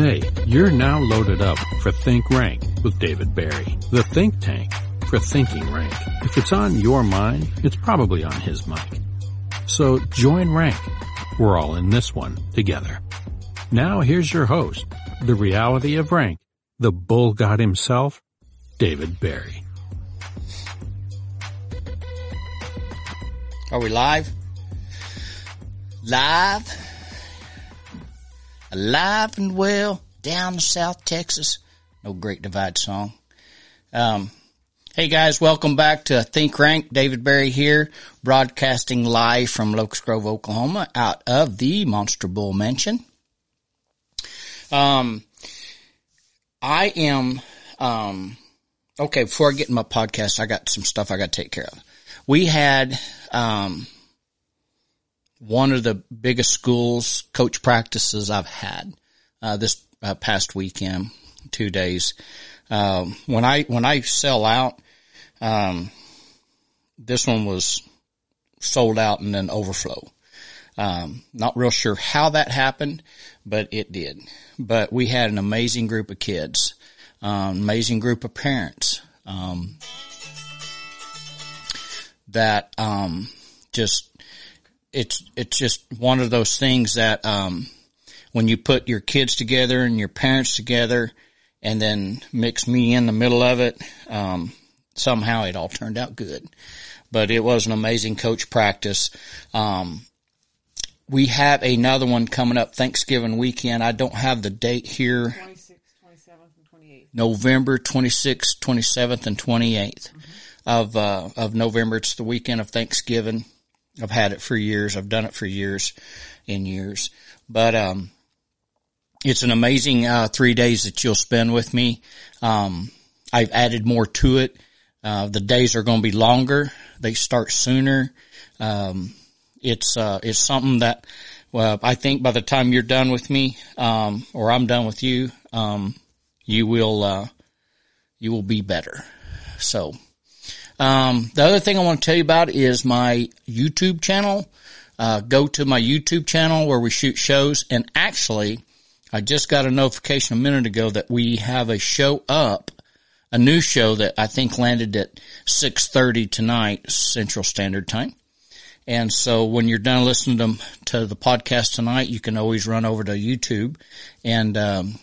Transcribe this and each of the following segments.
Hey, you're now loaded up for Think Rank with David Barry, the think tank for thinking rank. If it's on your mind, it's probably on his mic. So join rank. We're all in this one together. Now here's your host, the reality of rank, the bull god himself, David Barry. Are we live? Live? Alive and well down in South Texas. No Great Divide song. Um, hey guys, welcome back to Think Rank. David Barry here, broadcasting live from Locust Grove, Oklahoma, out of the Monster Bull Mansion. Um, I am, um, okay, before I get in my podcast, I got some stuff I got to take care of. We had, um, one of the biggest schools coach practices I've had uh, this uh, past weekend, two days. Um, when I when I sell out, um, this one was sold out and then overflow. Um, not real sure how that happened, but it did. But we had an amazing group of kids, um, amazing group of parents um, that um, just it's it's just one of those things that um, when you put your kids together and your parents together, and then mix me in the middle of it, um, somehow it all turned out good. But it was an amazing coach practice. Um, we have another one coming up Thanksgiving weekend. I don't have the date here. 26th, 27th, and 28th. November 26th, 27th, and 28th of, uh, of November. It's the weekend of Thanksgiving. I've had it for years. I've done it for years and years, but, um, it's an amazing, uh, three days that you'll spend with me. Um, I've added more to it. Uh, the days are going to be longer. They start sooner. Um, it's, uh, it's something that, well, I think by the time you're done with me, um, or I'm done with you, um, you will, uh, you will be better. So, um, the other thing I want to tell you about is my YouTube channel. Uh, go to my YouTube channel where we shoot shows. And actually, I just got a notification a minute ago that we have a show up, a new show that I think landed at 6.30 tonight, Central Standard Time. And so when you're done listening to, to the podcast tonight, you can always run over to YouTube and, um,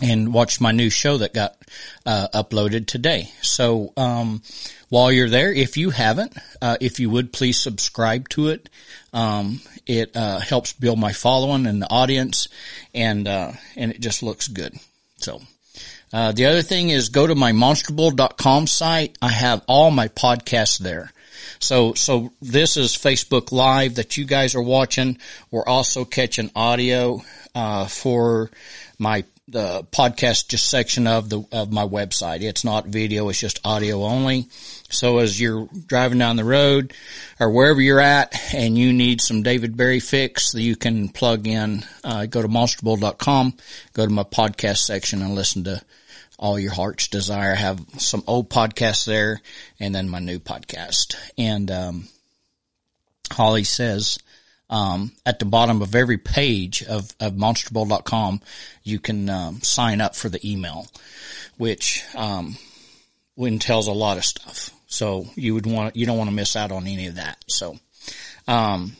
and watch my new show that got uh, uploaded today. So um, while you're there, if you haven't, uh, if you would please subscribe to it. Um, it uh, helps build my following and the audience, and uh, and it just looks good. So. Uh, the other thing is go to my monsterbull.com site. I have all my podcasts there. So, so this is Facebook Live that you guys are watching. We're also catching audio, uh, for my the podcast just section of the of my website. It's not video, it's just audio only. So as you're driving down the road or wherever you're at and you need some David Barry fix, that you can plug in, uh, go to monsterbull.com, go to my podcast section and listen to all your heart's desire. I have some old podcasts there and then my new podcast. And, um, Holly says, um, at the bottom of every page of, of monsterbull.com, you can um, sign up for the email, which um, entails a lot of stuff. So you would want you don't want to miss out on any of that. So, um,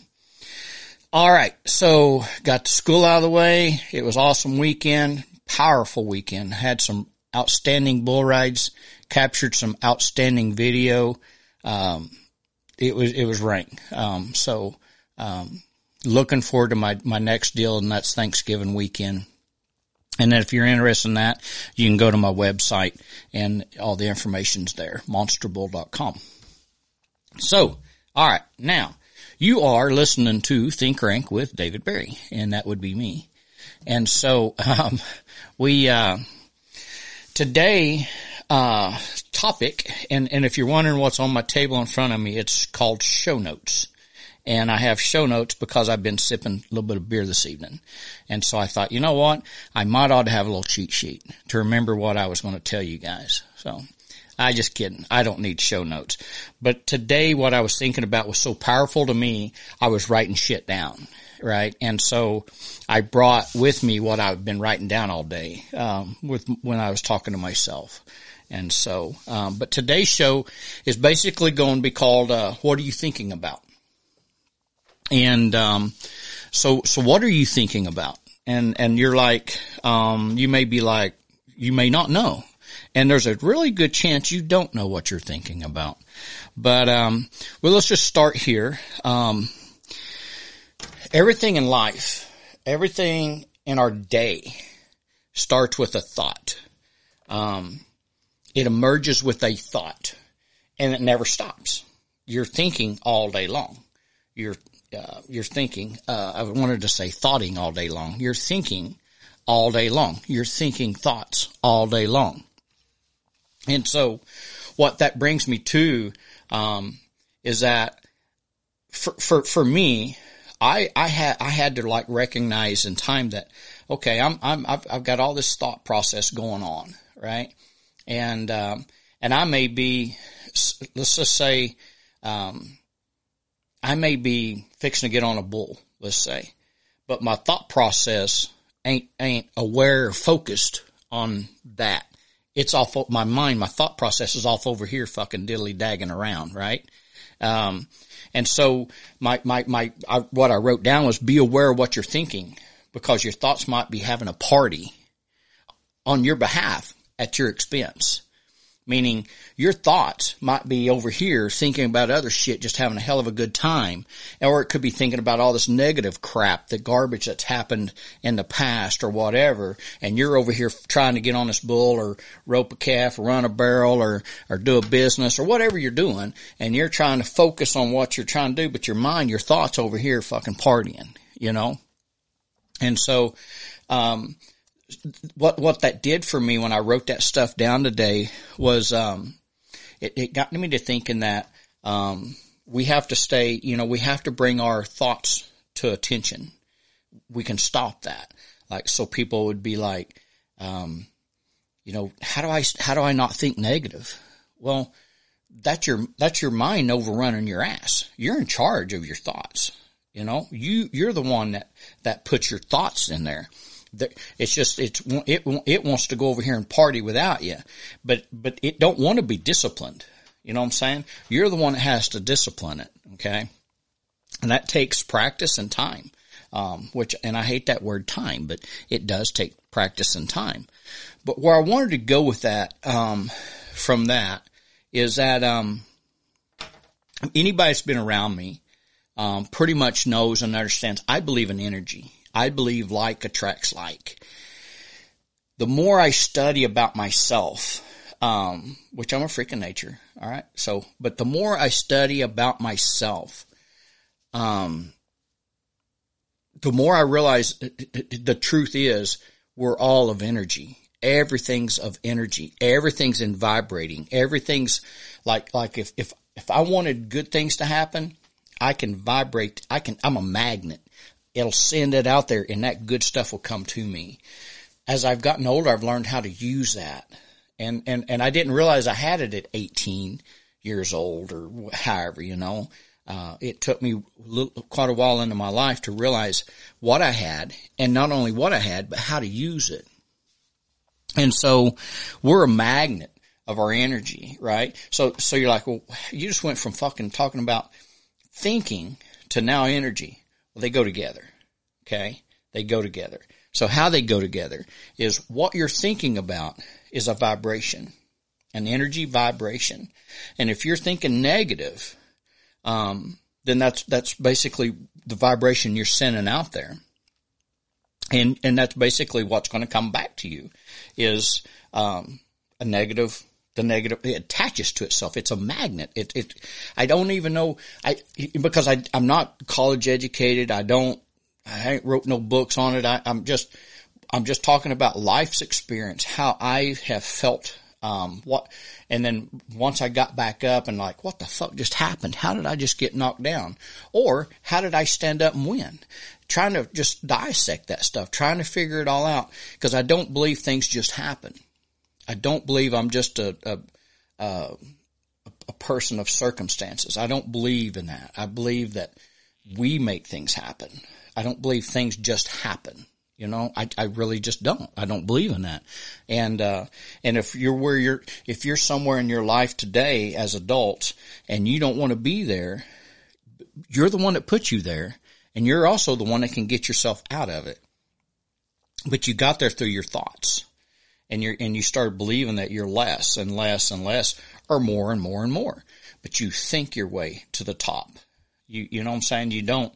all right. So got the school out of the way. It was awesome weekend, powerful weekend. Had some outstanding bull rides, captured some outstanding video. Um, it was it was rank. Um, so um, looking forward to my, my next deal and that's Thanksgiving weekend. And then if you're interested in that, you can go to my website and all the information's there, monsterbull.com. So, all right, now you are listening to Think Rank with David Barry, and that would be me. And so, um, we, uh, today, uh, topic, and, and if you're wondering what's on my table in front of me, it's called show notes and I have show notes because I've been sipping a little bit of beer this evening. And so I thought, you know what? I might ought to have a little cheat sheet to remember what I was going to tell you guys. So I just kidding. I don't need show notes. But today what I was thinking about was so powerful to me, I was writing shit down. right? And so I brought with me what I've been writing down all day, um, with when I was talking to myself. And so, um, but today's show is basically going to be called, uh, what are you thinking about? And, um, so, so what are you thinking about? And, and you're like, um, you may be like, you may not know. And there's a really good chance you don't know what you're thinking about. But, um, well, let's just start here. Um, everything in life, everything in our day starts with a thought. Um, it emerges with a thought and it never stops. You're thinking all day long. You're, uh, you're thinking, uh, I wanted to say thoughting all day long. You're thinking all day long. You're thinking thoughts all day long. And so what that brings me to, um, is that for, for, for me, I, I had, I had to like recognize in time that, okay, I'm, I'm, I've, I've got all this thought process going on, right? And, um, and I may be, let's just say, um, I may be fixing to get on a bull, let's say, but my thought process ain't, ain't aware or focused on that. It's off my mind, my thought process is off over here fucking diddly dagging around, right? Um, and so my, my, my, I, what I wrote down was be aware of what you're thinking because your thoughts might be having a party on your behalf at your expense. Meaning your thoughts might be over here thinking about other shit, just having a hell of a good time. Or it could be thinking about all this negative crap, the garbage that's happened in the past or whatever. And you're over here trying to get on this bull or rope a calf or run a barrel or, or do a business or whatever you're doing. And you're trying to focus on what you're trying to do, but your mind, your thoughts over here fucking partying, you know? And so, um, what what that did for me when I wrote that stuff down today was um, it, it got me to thinking that um, we have to stay, you know, we have to bring our thoughts to attention. We can stop that, like so people would be like, um, you know, how do I how do I not think negative? Well, that's your that's your mind overrunning your ass. You're in charge of your thoughts. You know, you you're the one that that puts your thoughts in there. It's just it's it it wants to go over here and party without you, but but it don't want to be disciplined. You know what I'm saying? You're the one that has to discipline it. Okay, and that takes practice and time. Um, which and I hate that word time, but it does take practice and time. But where I wanted to go with that um, from that is that um, anybody that's been around me um, pretty much knows and understands I believe in energy. I believe like attracts like. The more I study about myself, um, which I'm a freak of nature, all right. So, but the more I study about myself, um, the more I realize the truth is we're all of energy. Everything's of energy. Everything's in vibrating. Everything's like, like if, if, if I wanted good things to happen, I can vibrate. I can, I'm a magnet it'll send it out there and that good stuff will come to me. As I've gotten older, I've learned how to use that. And, and, and I didn't realize I had it at 18 years old or however, you know. Uh, it took me little, quite a while into my life to realize what I had and not only what I had, but how to use it. And so we're a magnet of our energy, right? So, so you're like, well, you just went from fucking talking about thinking to now energy. Well, they go together. Okay. They go together. So how they go together is what you're thinking about is a vibration, an energy vibration. And if you're thinking negative, um, then that's, that's basically the vibration you're sending out there. And, and that's basically what's going to come back to you is, um, a negative the negative it attaches to itself. It's a magnet. It it i don't even know i because i i'm not college educated. I don't i ain't wrote no books on it. I, i'm just i'm just talking about life's experience how i have felt um what and then once i got back up and like what the fuck just happened? How did i just get knocked down? Or how did i stand up and win? Trying to just dissect that stuff trying to figure it all out because i don't believe things just happen I don't believe I'm just a, a, a, a person of circumstances. I don't believe in that. I believe that we make things happen. I don't believe things just happen. You know, I, I really just don't. I don't believe in that. And, uh, and if you're where you're, if you're somewhere in your life today as adults and you don't want to be there, you're the one that put you there and you're also the one that can get yourself out of it. But you got there through your thoughts and you're, and you started believing that you're less and less and less or more and more and more, but you think your way to the top. You, you know what I'm saying? You don't,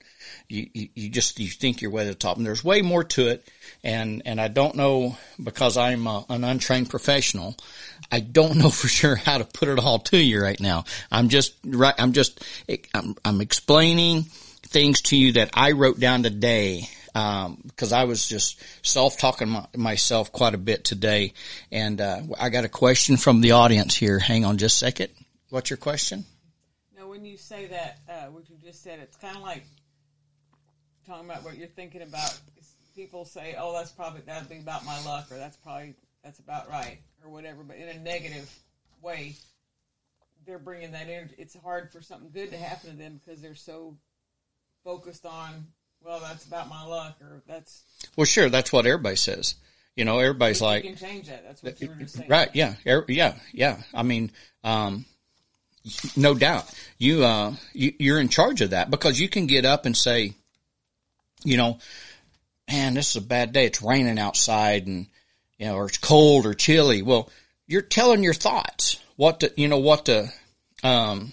you, you, you just, you think your way to the top and there's way more to it. And, and I don't know because I'm a, an untrained professional. I don't know for sure how to put it all to you right now. I'm just right. I'm just, I'm, I'm explaining things to you that I wrote down today um, because I was just self talking my, myself quite a bit today. And uh, I got a question from the audience here. Hang on just a second. What's your question? Now, when you say that, uh, what you just said, it's kind of like talking about what you're thinking about. People say, "Oh, that's probably that'd be about my luck," or "That's probably that's about right," or whatever. But in a negative way, they're bringing that energy. It's hard for something good to happen to them because they're so focused on, "Well, that's about my luck," or "That's." Well, sure, that's what everybody says. You know, everybody's you like, You can change that. That's what you were just saying. Right. Yeah. Er- Yeah. Yeah. I mean, um, no doubt you, uh, you, you're in charge of that because you can get up and say, you know, man, this is a bad day. It's raining outside and, you know, or it's cold or chilly. Well, you're telling your thoughts what to, you know, what to, um,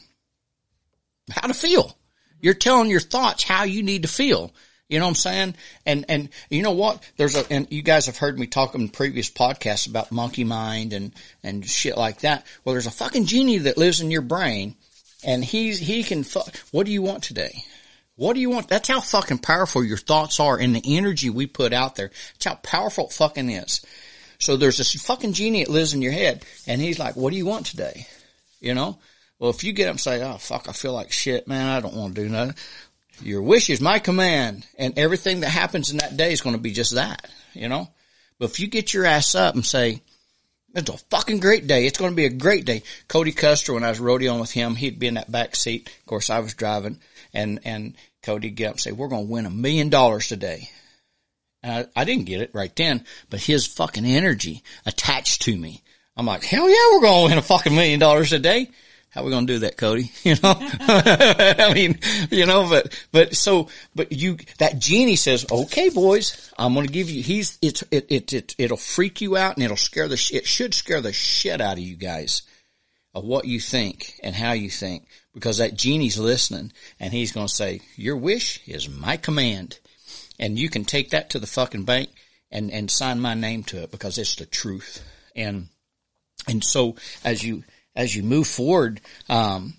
how to feel. You're telling your thoughts how you need to feel. You know what I'm saying? And, and you know what? There's a, and you guys have heard me talk in previous podcasts about monkey mind and, and shit like that. Well, there's a fucking genie that lives in your brain and he's, he can, fuck. what do you want today? What do you want? That's how fucking powerful your thoughts are and the energy we put out there. That's how powerful it fucking is. So there's this fucking genie that lives in your head and he's like, what do you want today? You know? Well, if you get up and say, oh fuck, I feel like shit, man, I don't want to do nothing. Your wish is my command and everything that happens in that day is going to be just that, you know? But if you get your ass up and say, it's a fucking great day. It's going to be a great day. Cody Custer, when I was rodeoing with him, he'd be in that back seat. Of course, I was driving and, and Cody get up and say, we're going to win a million dollars today. And I, I didn't get it right then, but his fucking energy attached to me. I'm like, hell yeah, we're going to win a fucking million dollars today. How are we going to do that, Cody? You know, I mean, you know, but, but so, but you, that genie says, okay, boys, I'm going to give you, he's, it's, it, it, it, it'll freak you out and it'll scare the, it should scare the shit out of you guys of what you think and how you think because that genie's listening and he's going to say, your wish is my command. And you can take that to the fucking bank and, and sign my name to it because it's the truth. And, and so as you, as you move forward, um,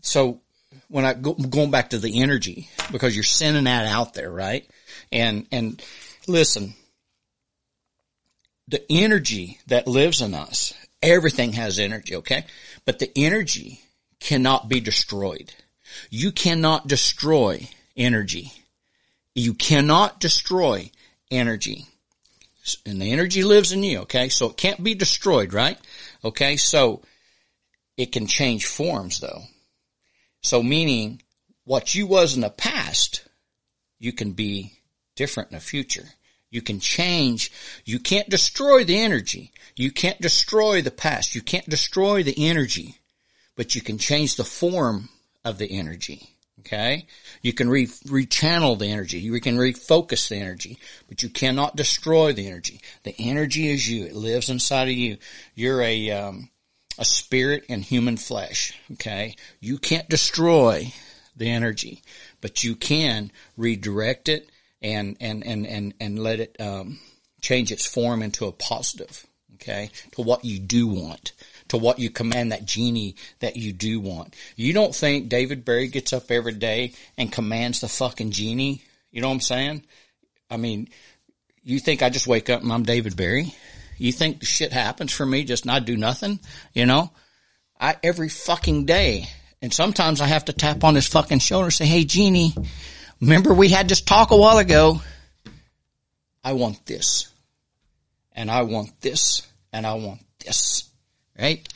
so when I go, going back to the energy because you're sending that out there, right? And, and listen, the energy that lives in us, everything has energy, okay? But the energy cannot be destroyed. You cannot destroy energy. You cannot destroy energy. And the energy lives in you, okay? So it can't be destroyed, right? Okay, so it can change forms though. So meaning what you was in the past, you can be different in the future. You can change. You can't destroy the energy. You can't destroy the past. You can't destroy the energy, but you can change the form of the energy. Okay. You can re, rechannel the energy. You can refocus the energy, but you cannot destroy the energy. The energy is you. It lives inside of you. You're a, um, a spirit in human flesh. Okay. You can't destroy the energy, but you can redirect it and, and, and, and, and let it, um, change its form into a positive. Okay. To what you do want to what you command that genie that you do want. You don't think David Berry gets up every day and commands the fucking genie? You know what I'm saying? I mean, you think I just wake up and I'm David Berry? You think shit happens for me just not do nothing? You know, I every fucking day, and sometimes I have to tap on his fucking shoulder and say, "Hey, genie, remember we had this talk a while ago? I want this, and I want this, and I want this." Right?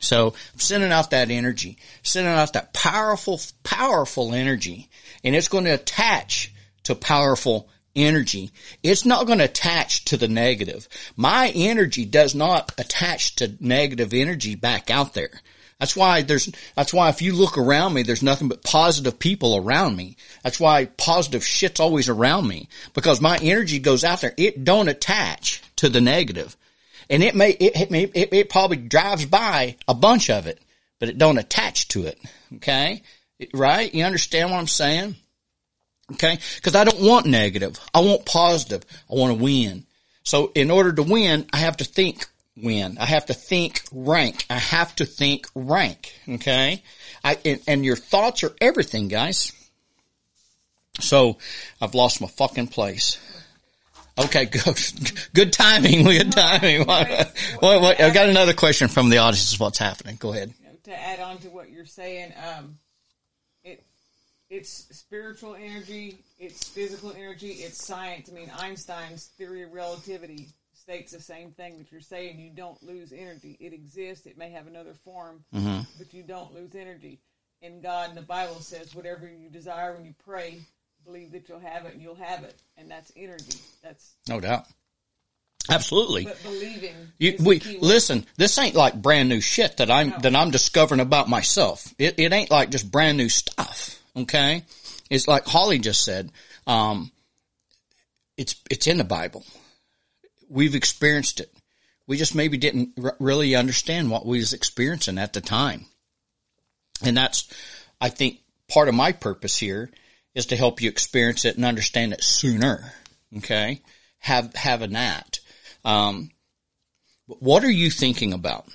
So I'm sending out that energy, sending out that powerful, powerful energy, and it's going to attach to powerful energy. It's not going to attach to the negative. My energy does not attach to negative energy back out there. That's why there's, that's why if you look around me, there's nothing but positive people around me. That's why positive shit's always around me because my energy goes out there. It don't attach to the. And it may, it, it it, it probably drives by a bunch of it, but it don't attach to it. Okay. Right? You understand what I'm saying? Okay. Cause I don't want negative. I want positive. I want to win. So in order to win, I have to think win. I have to think rank. I have to think rank. Okay. I, and, and your thoughts are everything, guys. So I've lost my fucking place. Okay, good, good timing. Good timing. What, what, what, I've got another question from the audience. Is What's happening? Go ahead. to add on to what you're saying, um, it's spiritual energy, it's physical energy, it's science. I mean, Einstein's theory of relativity states the same thing that you're saying. You don't lose energy. It exists. It may have another form, Mm-hmm. but you don't lose energy. And God in the Bible says, whatever you desire when you pray, believe that you'll have it and you'll have it. And that's energy. That's, No doubt. Absolutely. but believing. You, we listen. This ain't like brand new shit that I'm that I'm discovering about myself. It it ain't like just brand new stuff. Okay, it's like Holly just said. Um, it's it's in the Bible. We've experienced it. We just maybe didn't r- really understand what we was experiencing at the time, and that's I think part of my purpose here is to help you experience it and understand it sooner. Okay, have have a that. Um, what are you thinking about?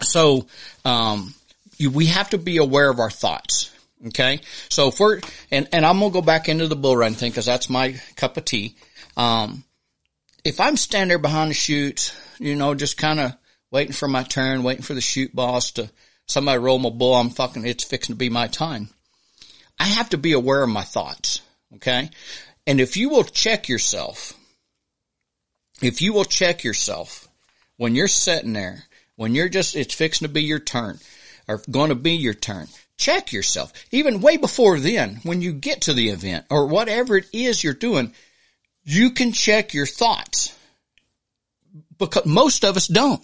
So, um, you, we have to be aware of our thoughts. Okay. So if we're, and, and I'm going to go back into the bull run thing because that's my cup of tea. Um, if I'm standing there behind the chute, you know, just kind of waiting for my turn, waiting for the chute boss to somebody roll my bull, I'm fucking, it's fixing to be my time. I have to be aware of my thoughts. Okay. And if you will check yourself, if you will check yourself when you're sitting there, when you're just, it's fixing to be your turn or going to be your turn, check yourself. Even way before then, when you get to the event or whatever it is you're doing, you can check your thoughts because most of us don't.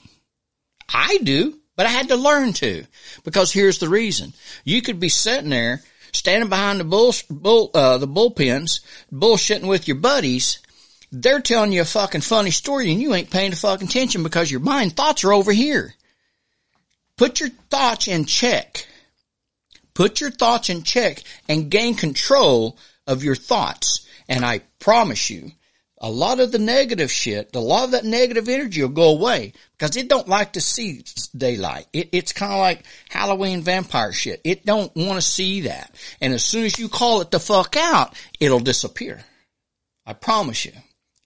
I do, but I had to learn to because here's the reason. You could be sitting there standing behind the bull, bull uh, the bullpens, bullshitting with your buddies. They're telling you a fucking funny story and you ain't paying the fucking attention because your mind thoughts are over here. Put your thoughts in check. Put your thoughts in check and gain control of your thoughts. And I promise you, a lot of the negative shit, a lot of that negative energy will go away because it don't like to see daylight. It, it's kind of like Halloween vampire shit. It don't want to see that. And as soon as you call it the fuck out, it'll disappear. I promise you.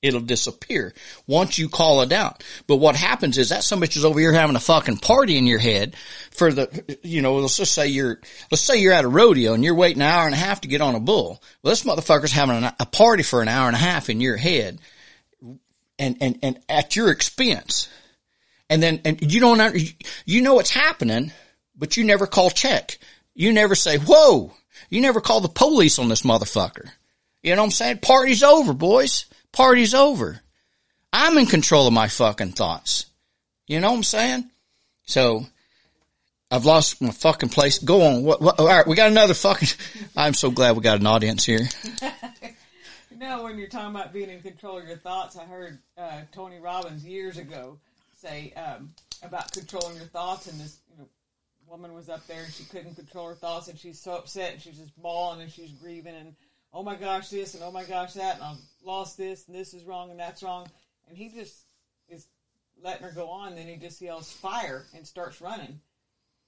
It'll disappear once you call it out. But what happens is that some bitch is over here having a fucking party in your head for the, you know, let's just say you're, let's say you're at a rodeo and you're waiting an hour and a half to get on a bull. Well, this motherfucker's having a, a party for an hour and a half in your head and, and, and at your expense. And then, and you don't, you know what's happening, but you never call check. You never say, whoa, you never call the police on this motherfucker. You know what I'm saying? Party's over, boys. Party's over. I'm in control of my fucking thoughts. You know what I'm saying? So I've lost my fucking place. Go on. What, what, all right. We got another fucking, I'm so glad we got an audience here. Know, when you're talking about being in control of your thoughts, I heard uh, Tony Robbins years ago say um, about controlling your thoughts, and this you know, woman was up there and she couldn't control her thoughts, and she's so upset, and she's just bawling and she's grieving, and oh my gosh this, and oh my gosh that, and I've lost this, and this is wrong, and that's wrong, and he just is letting her go on. Then he just yells fire and starts running.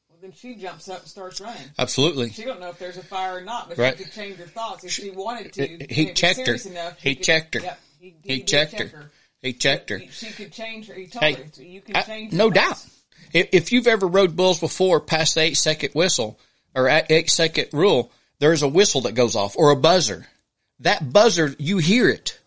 Well, then she jumps up and starts running. Absolutely. She don't know if there's a fire or not, but Right. she could change her thoughts if she wanted to. He- and he it was checked her. Enough, He could- checked her. Yep, he, He checked check her. He checked her. She could change her. He told Hey, her so you can I- change. no doubt. If, if you've ever rode bulls before past the eight second whistle or eight eight second rule, there's a whistle that goes off or a buzzer. That buzzer, you hear it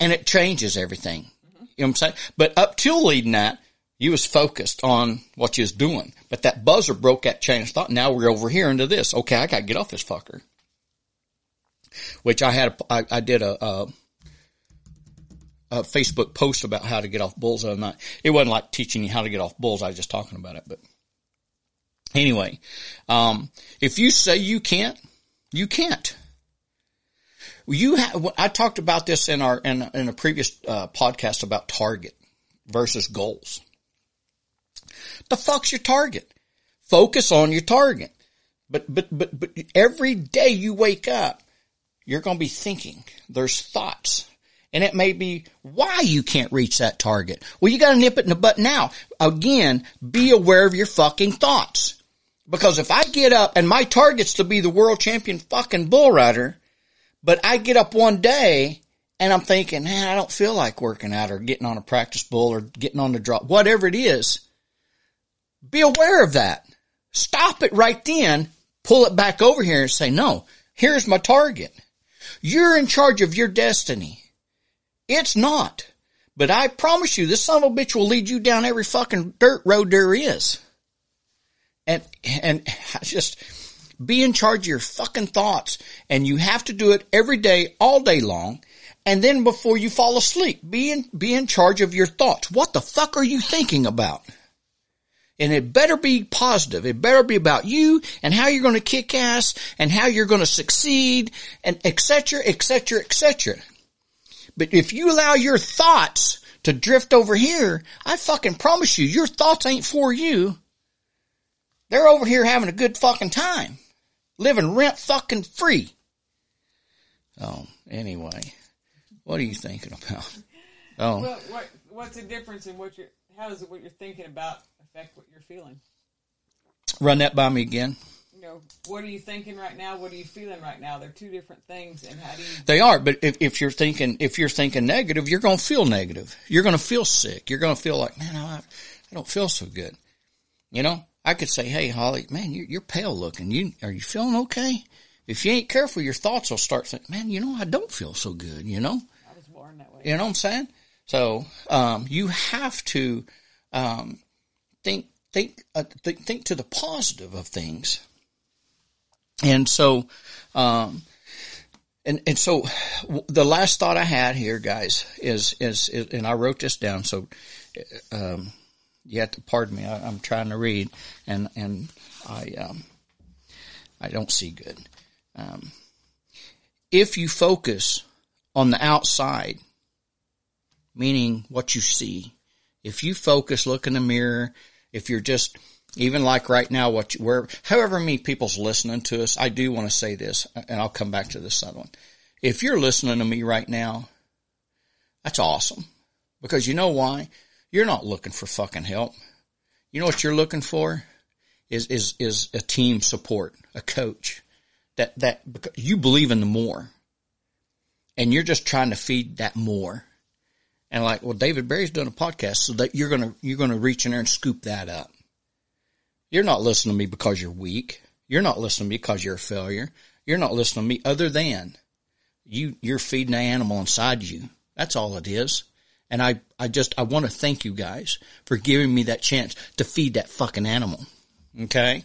and it changes everything. You know what I'm saying? But up till leading that, you was focused on what you was doing. But that buzzer broke that chain of thought. Now we're over here into this. Okay, I gotta get off this fucker. which I had, I, I did a, a, a, Facebook post about how to get off bulls. I'm not, it wasn't like teaching you how to get off bulls. I was just talking about it, but anyway, um, if you say you can't, you can't. You have, I talked about this in our, in, in a previous uh, podcast about target versus goals. The fuck's your target? Focus on your target. But, but, but, but every day you wake up, you're going to be thinking. There's thoughts. And it may be why you can't reach that target. Well, you got to nip it in the butt now. Again, be aware of your fucking thoughts. Because if I get up and my target's to be the world champion fucking bull rider, but I get up one day and I'm thinking, man, I don't feel like working out or getting on a practice bull or getting on the drop, whatever it is. Be aware of that. Stop it right then. Pull it back over here and say, no, here's my target. You're in charge of your destiny. It's not. But I promise you, this son of a bitch will lead you down every fucking dirt road there is. And, and I just, be in charge of your fucking thoughts and you have to do it every day, all day long. And then before you fall asleep, be in, be in charge of your thoughts. What the fuck are you thinking about? And it better be positive. It better be about you and how you're going to kick ass and how you're going to succeed and etc., etc., etc. But if you allow your thoughts to drift over here, I fucking promise you, your thoughts ain't for you. They're over here having a good fucking time living rent fucking free. Oh, anyway, what are you thinking about? Oh, well, what what's the difference in what you're? How does it what you're thinking about affect what you're feeling? Run that by me again. You know, what are you thinking right now? What are you feeling right now? They're two different things, and how do you? They are, but if, if you're thinking if you're thinking negative, you're going to feel negative. You're going to feel sick. You're going to feel like, man, I, I don't feel so good. You know, I could say, "Hey, Holly, man, you're, you're pale looking. You are you feeling okay?" If you ain't careful, your thoughts will start thinking, "Man, you know, I don't feel so good." You know, I was born that way. You know what I'm saying? So um, you have to um, think think uh, th- think to the positive of things, and so. Um, and and so the last thought I had here, guys, is is, is and I wrote this down. So um, you have to pardon me. I, am trying to read, and and I um, I don't see good. Um, if you focus on the outside, meaning what you see, if you focus, look in the mirror. If you're just even like right now, what you, where however many people's listening to us, I do want to say this, and I'll come back to this other one. If you're listening to me right now, that's awesome because you know why you're not looking for fucking help. You know what you're looking for? Is, is, is a team support, a coach that, that you believe in the more and you're just trying to feed that more. And like, well, David Barry's done a podcast so that you're to, you're to reach in there and scoop that up. You're not listening to me because you're weak. You're not listening to me because you're a failure. You're not listening to me other than you, you're feeding the animal inside you. That's all it is. And I, I just, I want to thank you guys for giving me that chance to feed that fucking animal. Okay.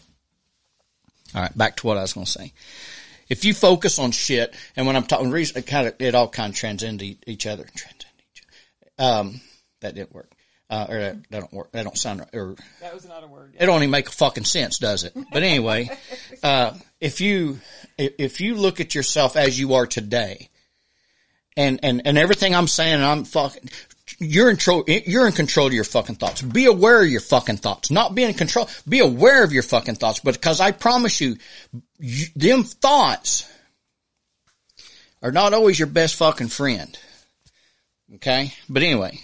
All right. Back to what I was going to say. If you focus on shit, and when I'm talking, it kind of, it all kind of transcend each other. Transcend each other. Um, that didn't work. Uh, or that, that don't work. That don't sound, or. That was not a word. It don't even make a fucking sense, does it? But anyway, uh, if you, if you look at yourself as you are today, and, and, and everything I'm saying, I'm fucking, you're in control, you're in control of your fucking thoughts. Be aware of your fucking thoughts. Not be in control. Be aware of your fucking thoughts. Because I promise you, you, them thoughts are not always your best fucking friend. Okay? But anyway,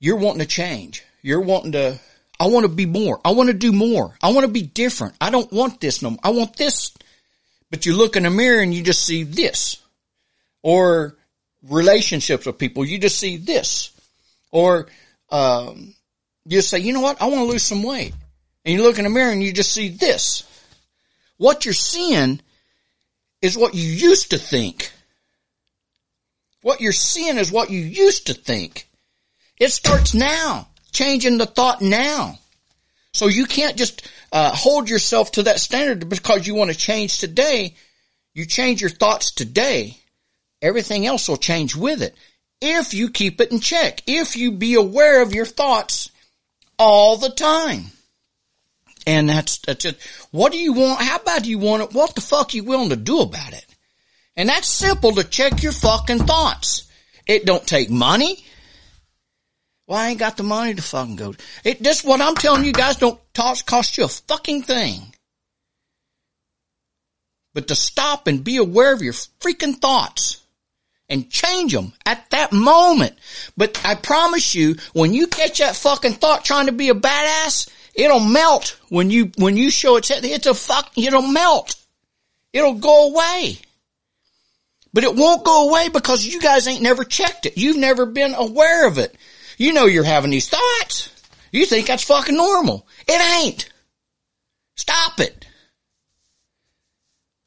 you're wanting to change. You're wanting to, I want to be more. I want to do more. I want to be different. I don't want this no more. I want this. But you look in the mirror and you just see this. Or relationships with people, you just see this. Or, um, you say, you know what? I want to lose some weight. And you look in the mirror and you just see this. What you're seeing is what you used to think. What you're seeing is what you used to think. It starts now. Changing the thought now. So you can't just uh, hold yourself to that standard because you want to change today. You change your thoughts today, everything else will change with it. If you keep it in check, if you be aware of your thoughts all the time. And that's, that's it. What do you want? How bad do you want it? What the fuck are you willing to do about it? And that's simple to check your fucking thoughts. It don't take money. Well, I ain't got the money to fucking go. It, this what I'm telling you guys don't cost, cost you a fucking thing. But to stop and be aware of your freaking thoughts and change them at that moment. But I promise you, when you catch that fucking thought trying to be a badass, it'll melt when you, when you show it, it's a fuck, it'll melt. It'll go away. But it won't go away because you guys ain't never checked it. You've never been aware of it. You know you're having these thoughts. You think that's fucking normal. It ain't. Stop it.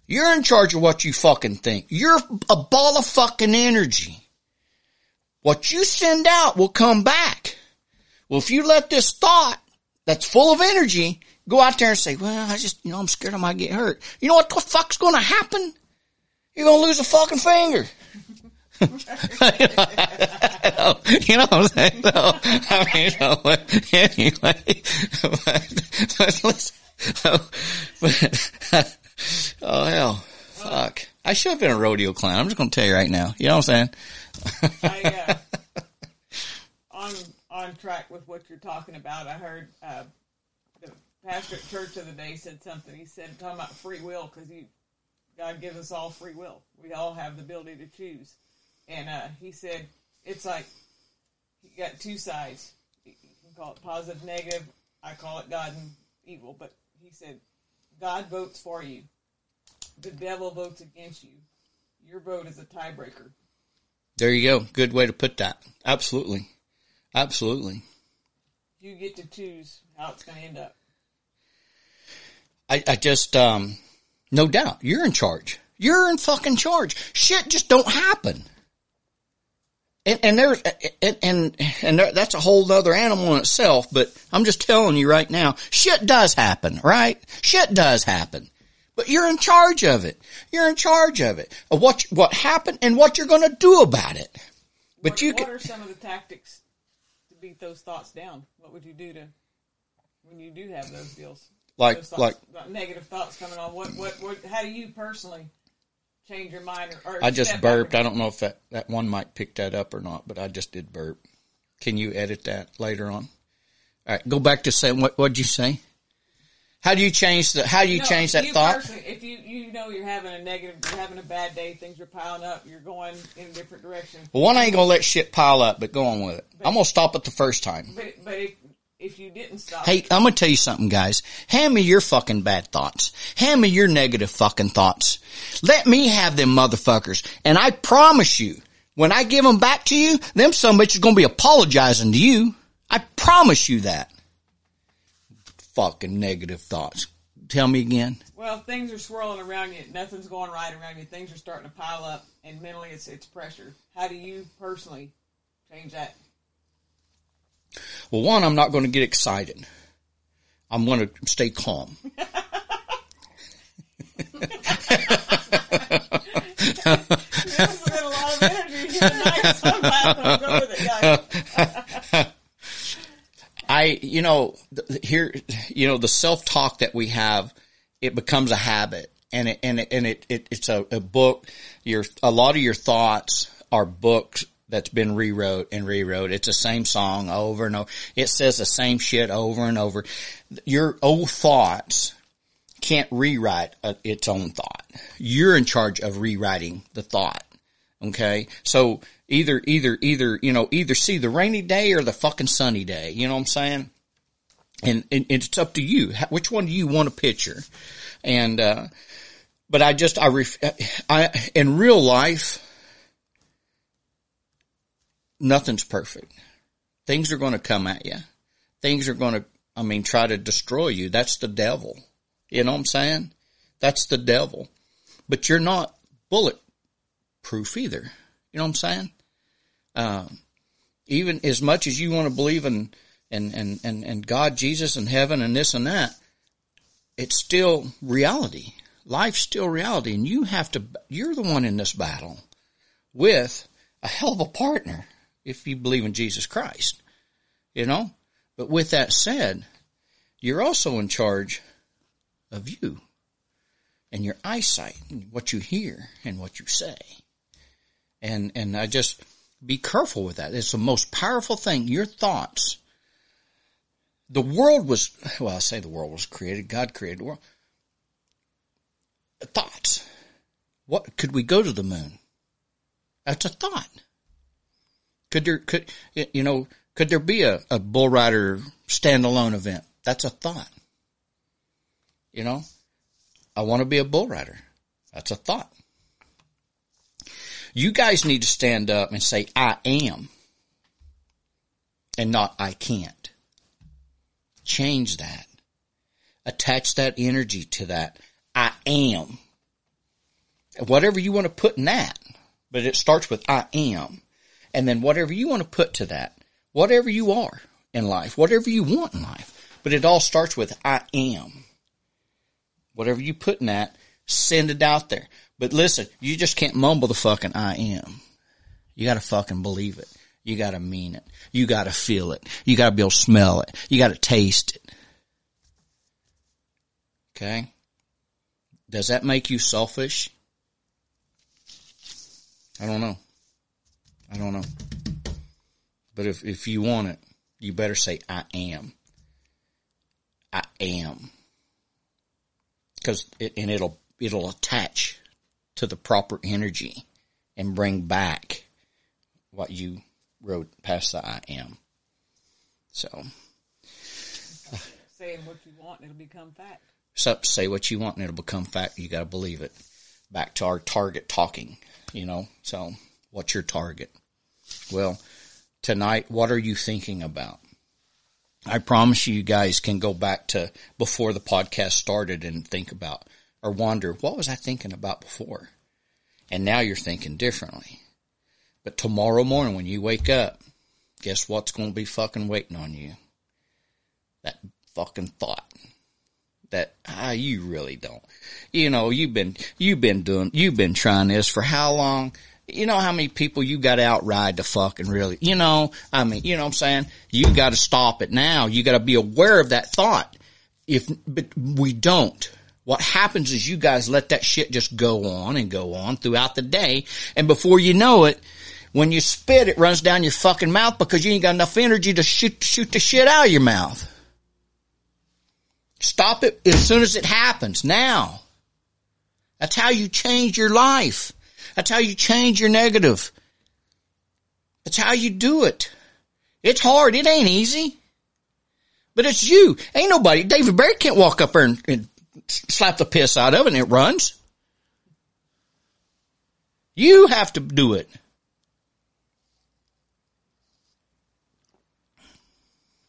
You're in charge of what you fucking think. You're a ball of fucking energy. What you send out will come back. Well, if you let this thought that's full of energy go out there and say, well, I just, you know, I'm scared I might get hurt. You know what the fuck's going to happen? You're going to lose a fucking finger. you know what I'm saying? So, I mean, you know, anyway, but, but, oh hell, fuck. I should have been a rodeo clown. I'm just going to tell you right now. You know what I'm saying? I, uh, on on track with what you're talking about. I heard uh, the pastor at church of the day said something. He said talking about free will because he God gives us all free will. We all have the ability to choose. And uh, he said it's like you got two sides. You can call it positive, negative. I call it God and evil. But he said God votes for you. The devil votes against you. Your vote is a tiebreaker. There you go. Good way to put that. Absolutely. Absolutely. You get to choose how it's going to end up. I, I just, um, no doubt, you're in charge. You're in fucking charge. Shit just don't happen. And, and there's, and, and, and that's a whole other animal in itself, but I'm just telling you right now, shit does happen, right? Shit does happen. But you're in charge of it. You're in charge of it. Of what, what happened and what you're gonna do about it. But what, you what can, are some of the tactics to beat those thoughts down? What would you do to when you do have those deals? like, those thoughts, like, negative thoughts coming on. What, what, what? How do you personally change your mind? Or, or I just burped. I don't know if that, that one might pick that up or not, but I just did burp. Can you edit that later on? All right, go back to saying what what'd you say? How do you change the how do you No, change that you thought? If you you know you're having a negative, you're having a bad day, things are piling up, you're going in a different direction. Well, one ain't gonna let shit pile up, but go on with it. I'm gonna stop it the first time. But but if if you didn't stop, Hey, I'm gonna tell you something, guys. Hand me your fucking bad thoughts. Hand me your negative fucking thoughts. Let me have them motherfuckers. And I promise you, when I give them back to you, them some bitches gonna be apologizing to you. I promise you that. Fucking negative thoughts. Tell me again. well, things are swirling around you, nothing's going right around you, things are starting to pile up, and mentally it's it's pressure. How do you personally change that? Well, one, I'm not going to get excited. I'm going to stay calm. I, you know, here, you know, the self talk that we have, it becomes a habit, and it and it, and it, it it's a, a book. Your a lot of your thoughts are books that's been rewrote and rewrote. It's the same song over and over. It says the same shit over and over. Your old thoughts can't rewrite uh its own thought. You're in charge of rewriting the thought. Okay. So either, either, either, you know, either see the rainy day or the fucking sunny day. You know what I'm saying? And, and it's up to you. Which one do you want to picture? And, uh, but I just, I, ref, I, in real life, nothing's perfect. Things are going to come at you. Things are going to, I mean, try to destroy you. That's the devil. You know what I'm saying? That's the devil. But you're not bulletproof either. You know what I'm saying? Um, even as much as you want to believe in, and, and, and, and God, Jesus and heaven and this and that, it's still reality. Life's still reality and you have to, you're the one in this battle with a hell of a partner if you believe in Jesus Christ, you know? But with that said, you're also in charge of you and your eyesight and what you hear and what you say. And, and I just be careful with that. It's the most powerful thing. Your thoughts. The world was, well, I say the world was created. God created the world. Thoughts. What, could we go to the moon? That's a thought. Could there, could, you know, could there be a, a bull rider standalone event? That's a thought. You know, I want to be a bull rider. That's a thought. You guys need to stand up and say, I am and not I can't. Change that. Attach that energy to that. I am. Whatever you want to put in that, but it starts with I am. And then whatever you want to put to that, whatever you are in life, whatever you want in life, but it all starts with I am. Whatever you put in that, send it out there. But listen, you just can't mumble the fucking I am. You gotta fucking believe it. You gotta mean it. You gotta feel it. You gotta be able to smell it. You gotta taste it. Okay? Does that make you selfish? I don't know. I don't know. But if, if you want it, you better say, I am. I am. Cause it, and it'll, it'll attach to the proper energy and bring back what you wrote past the I am. So. Saying what you want, it'll become fact. So say what you want and it'll become fact. You gotta believe it. Back to our target talking, you know. So what's your target? Well, tonight, what are you thinking about? I promise you, you guys can go back to before the podcast started and think about or wonder, what was I thinking about before? And now you're thinking differently. But tomorrow morning when you wake up, guess what's going to be fucking waiting on you? That fucking thought that ah you really don't. You know, you've been you've been doing you've been trying this for how long? You know how many people you got to outride to fucking really, you know, I mean, you know what I'm saying? You got to stop it now. You got to be aware of that thought. If, but we don't. What happens is you guys let that shit just go on and go on throughout the day. And before you know it, when you spit, it runs down your fucking mouth because you ain't got enough energy to shoot, shoot the shit out of your mouth. Stop it as soon as it happens. Now. That's how you change your life. That's how you change your negative. That's how you do it. It's hard. It ain't easy. But it's you. Ain't nobody. David Barry can't walk up there and, and slap the piss out of it and it runs. You have to do it.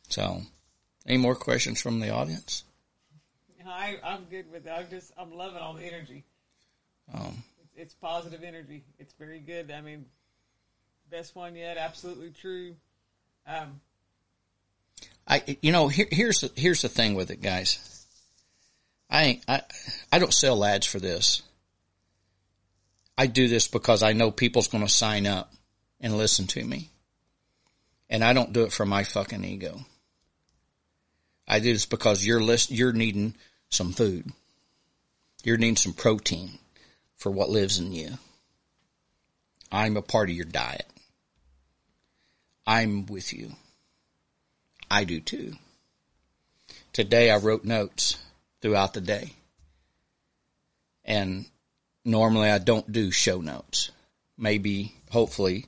So, any more questions from the audience? I, I'm good with it. I'm just, I'm loving all the energy. Um, It's, it's positive energy. It's very good. I mean, best one yet. Absolutely true. Um, I, you know, here, here's the, here's the thing with it, guys. I ain't, I, I don't sell ads for this. I do this because I know people's going to sign up and listen to me. And I don't do it for my fucking ego. I do this because you're list, you're needing some food. You're needing some protein for what lives in you. I'm a part of your diet. I'm with you. I do too. Today I wrote notes throughout the day. And normally I don't do show notes. Maybe, hopefully,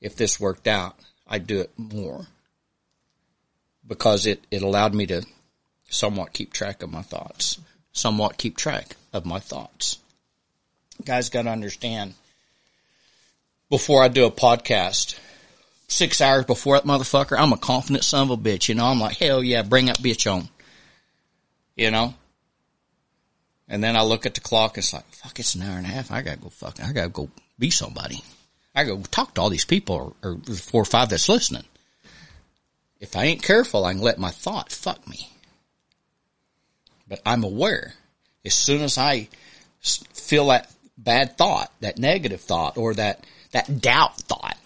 if this worked out, I'd do it more because it, it allowed me to somewhat keep track of my thoughts, somewhat keep track of my thoughts. Guys got to understand before I do a podcast, six hours before that motherfucker, I'm a confident son of a bitch. You know, I'm like, hell yeah, bring that bitch on. You know? And then I look at the clock. It's like, fuck, it's an hour and a half. I gotta go fuck. I gotta go be somebody. I go talk to all these people or, or four or five that's listening. If I ain't careful, I can let my thought fuck me. But I'm aware. As soon as I feel that bad thought, that negative thought, or that, that doubt thought.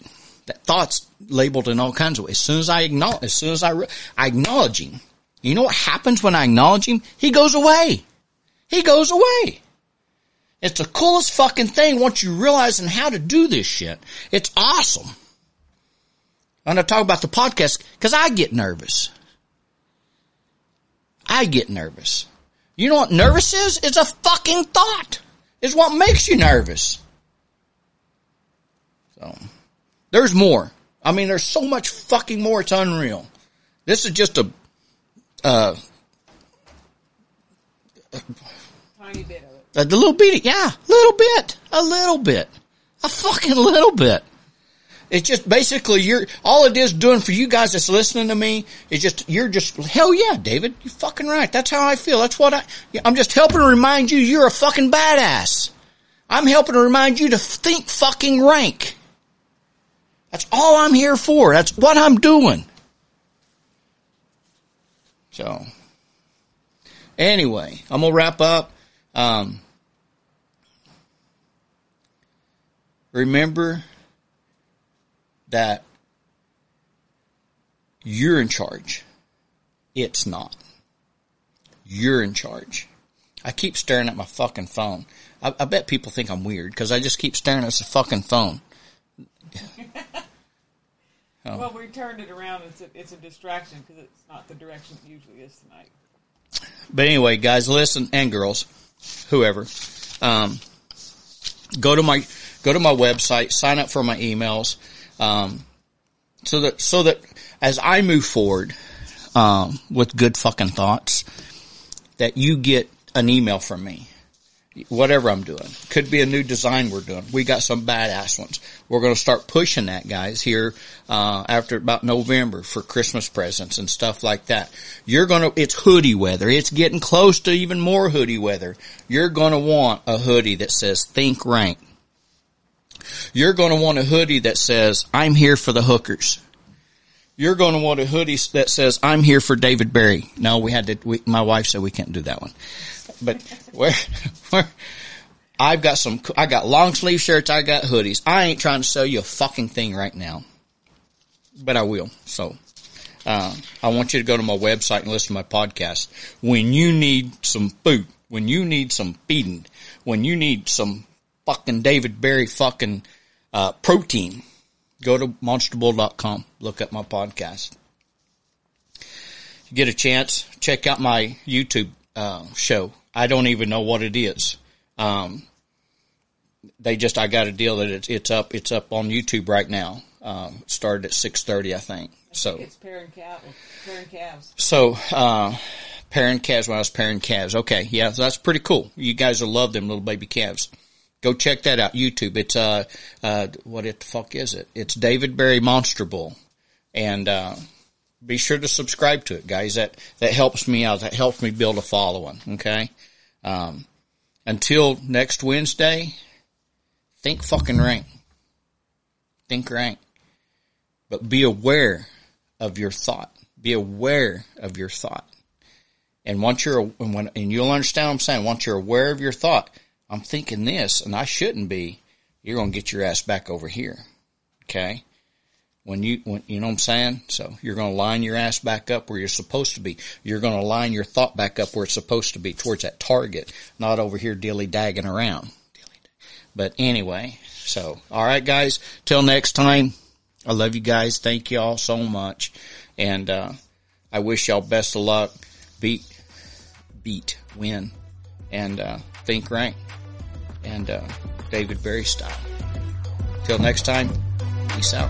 That thought's labeled in all kinds of ways. As soon as I acknowledge, as soon as I, re- I acknowledge him, you know what happens when I acknowledge him? He goes away. He goes away. It's the coolest fucking thing once you realize and how to do this shit. It's awesome. I'm going to talk about the podcast because I get nervous. I get nervous. You know what nervous is? It's a fucking thought. It's what makes you nervous. So, there's more. I mean, there's so much fucking more. It's unreal. This is just a, uh, Tiny bit a little bit. Yeah, little bit. A little bit. A fucking little bit. It's just basically you're all it is doing for you guys that's listening to me is just you're just hell yeah, David, you're fucking right. That's how I feel. That's what I. I'm just helping to remind you you're a fucking badass. I'm helping to remind you to think fucking rank. That's all I'm here for. That's what I'm doing. So, anyway, I'm gonna wrap up. Um, remember that you're in charge. It's not. You're in charge. I keep staring at my fucking phone. I, I bet people think I'm weird because I just keep staring at the fucking phone. Oh. Well, we turned it around. It's a, it's a distraction because it's not the direction it usually is tonight. But anyway, guys, listen, and girls, whoever, um, go to my go to my website, sign up for my emails, um, so that so that as I move forward um, with good fucking thoughts, that you get an email from me. Whatever I'm doing. Could be a new design we're doing. We got some badass ones. We're going to start pushing that, guys, here, uh, after about November for Christmas presents and stuff like that. You're going to, it's hoodie weather. It's getting close to even more hoodie weather. You're going to want a hoodie that says think rank. You're going to want a hoodie that says I'm here for the hookers you're going to want a hoodie that says "I'm here for David Barry." No, we had to. We, my wife said we can't do that one, but where, where I've got some. I got long sleeve shirts. I got hoodies. I ain't trying to sell you a fucking thing right now, but I will. So. Uh, I want you to go to my website and listen to my podcast. When you need some food, when you need some feeding, when you need some fucking David Barry fucking uh, protein, go to monsterbull.com, look up my podcast. You get a chance, check out my YouTube uh, show. I don't even know what it is. Um, they just, I got a deal that it's, it's up, it's up on YouTube right now. Um, it started at 6.30, I think. So, It's pairing calves. so, uh, pairing calves when I was pairing calves. Okay. Yeah. So that's pretty cool. You guys will love them little baby calves. Go check that out. YouTube. It's, uh, uh, what the fuck is it? It's David Barry Monster Bull. And, uh, be sure to subscribe to it, guys. That, that helps me out. That helps me build a following. Okay. Um, until next Wednesday, think fucking rank. Think rank. But be aware of your thought. Be aware of your thought. And once you're, and when, and you'll understand what I'm saying, once you're aware of your thought, I'm thinking this and I shouldn't be, you're going to get your ass back over here. Okay. When you, when, you know what I'm saying? So you're going to line your ass back up where you're supposed to be. You're going to line your thought back up where it's supposed to be towards that target, not over here dilly dagging around. But anyway, so, all right, guys, till next time. I love you guys. Thank you all so much. And, uh, I wish y'all best of luck. Beat, beat, win, and, uh, think rank and, uh, David Berry style. Till next time, peace out.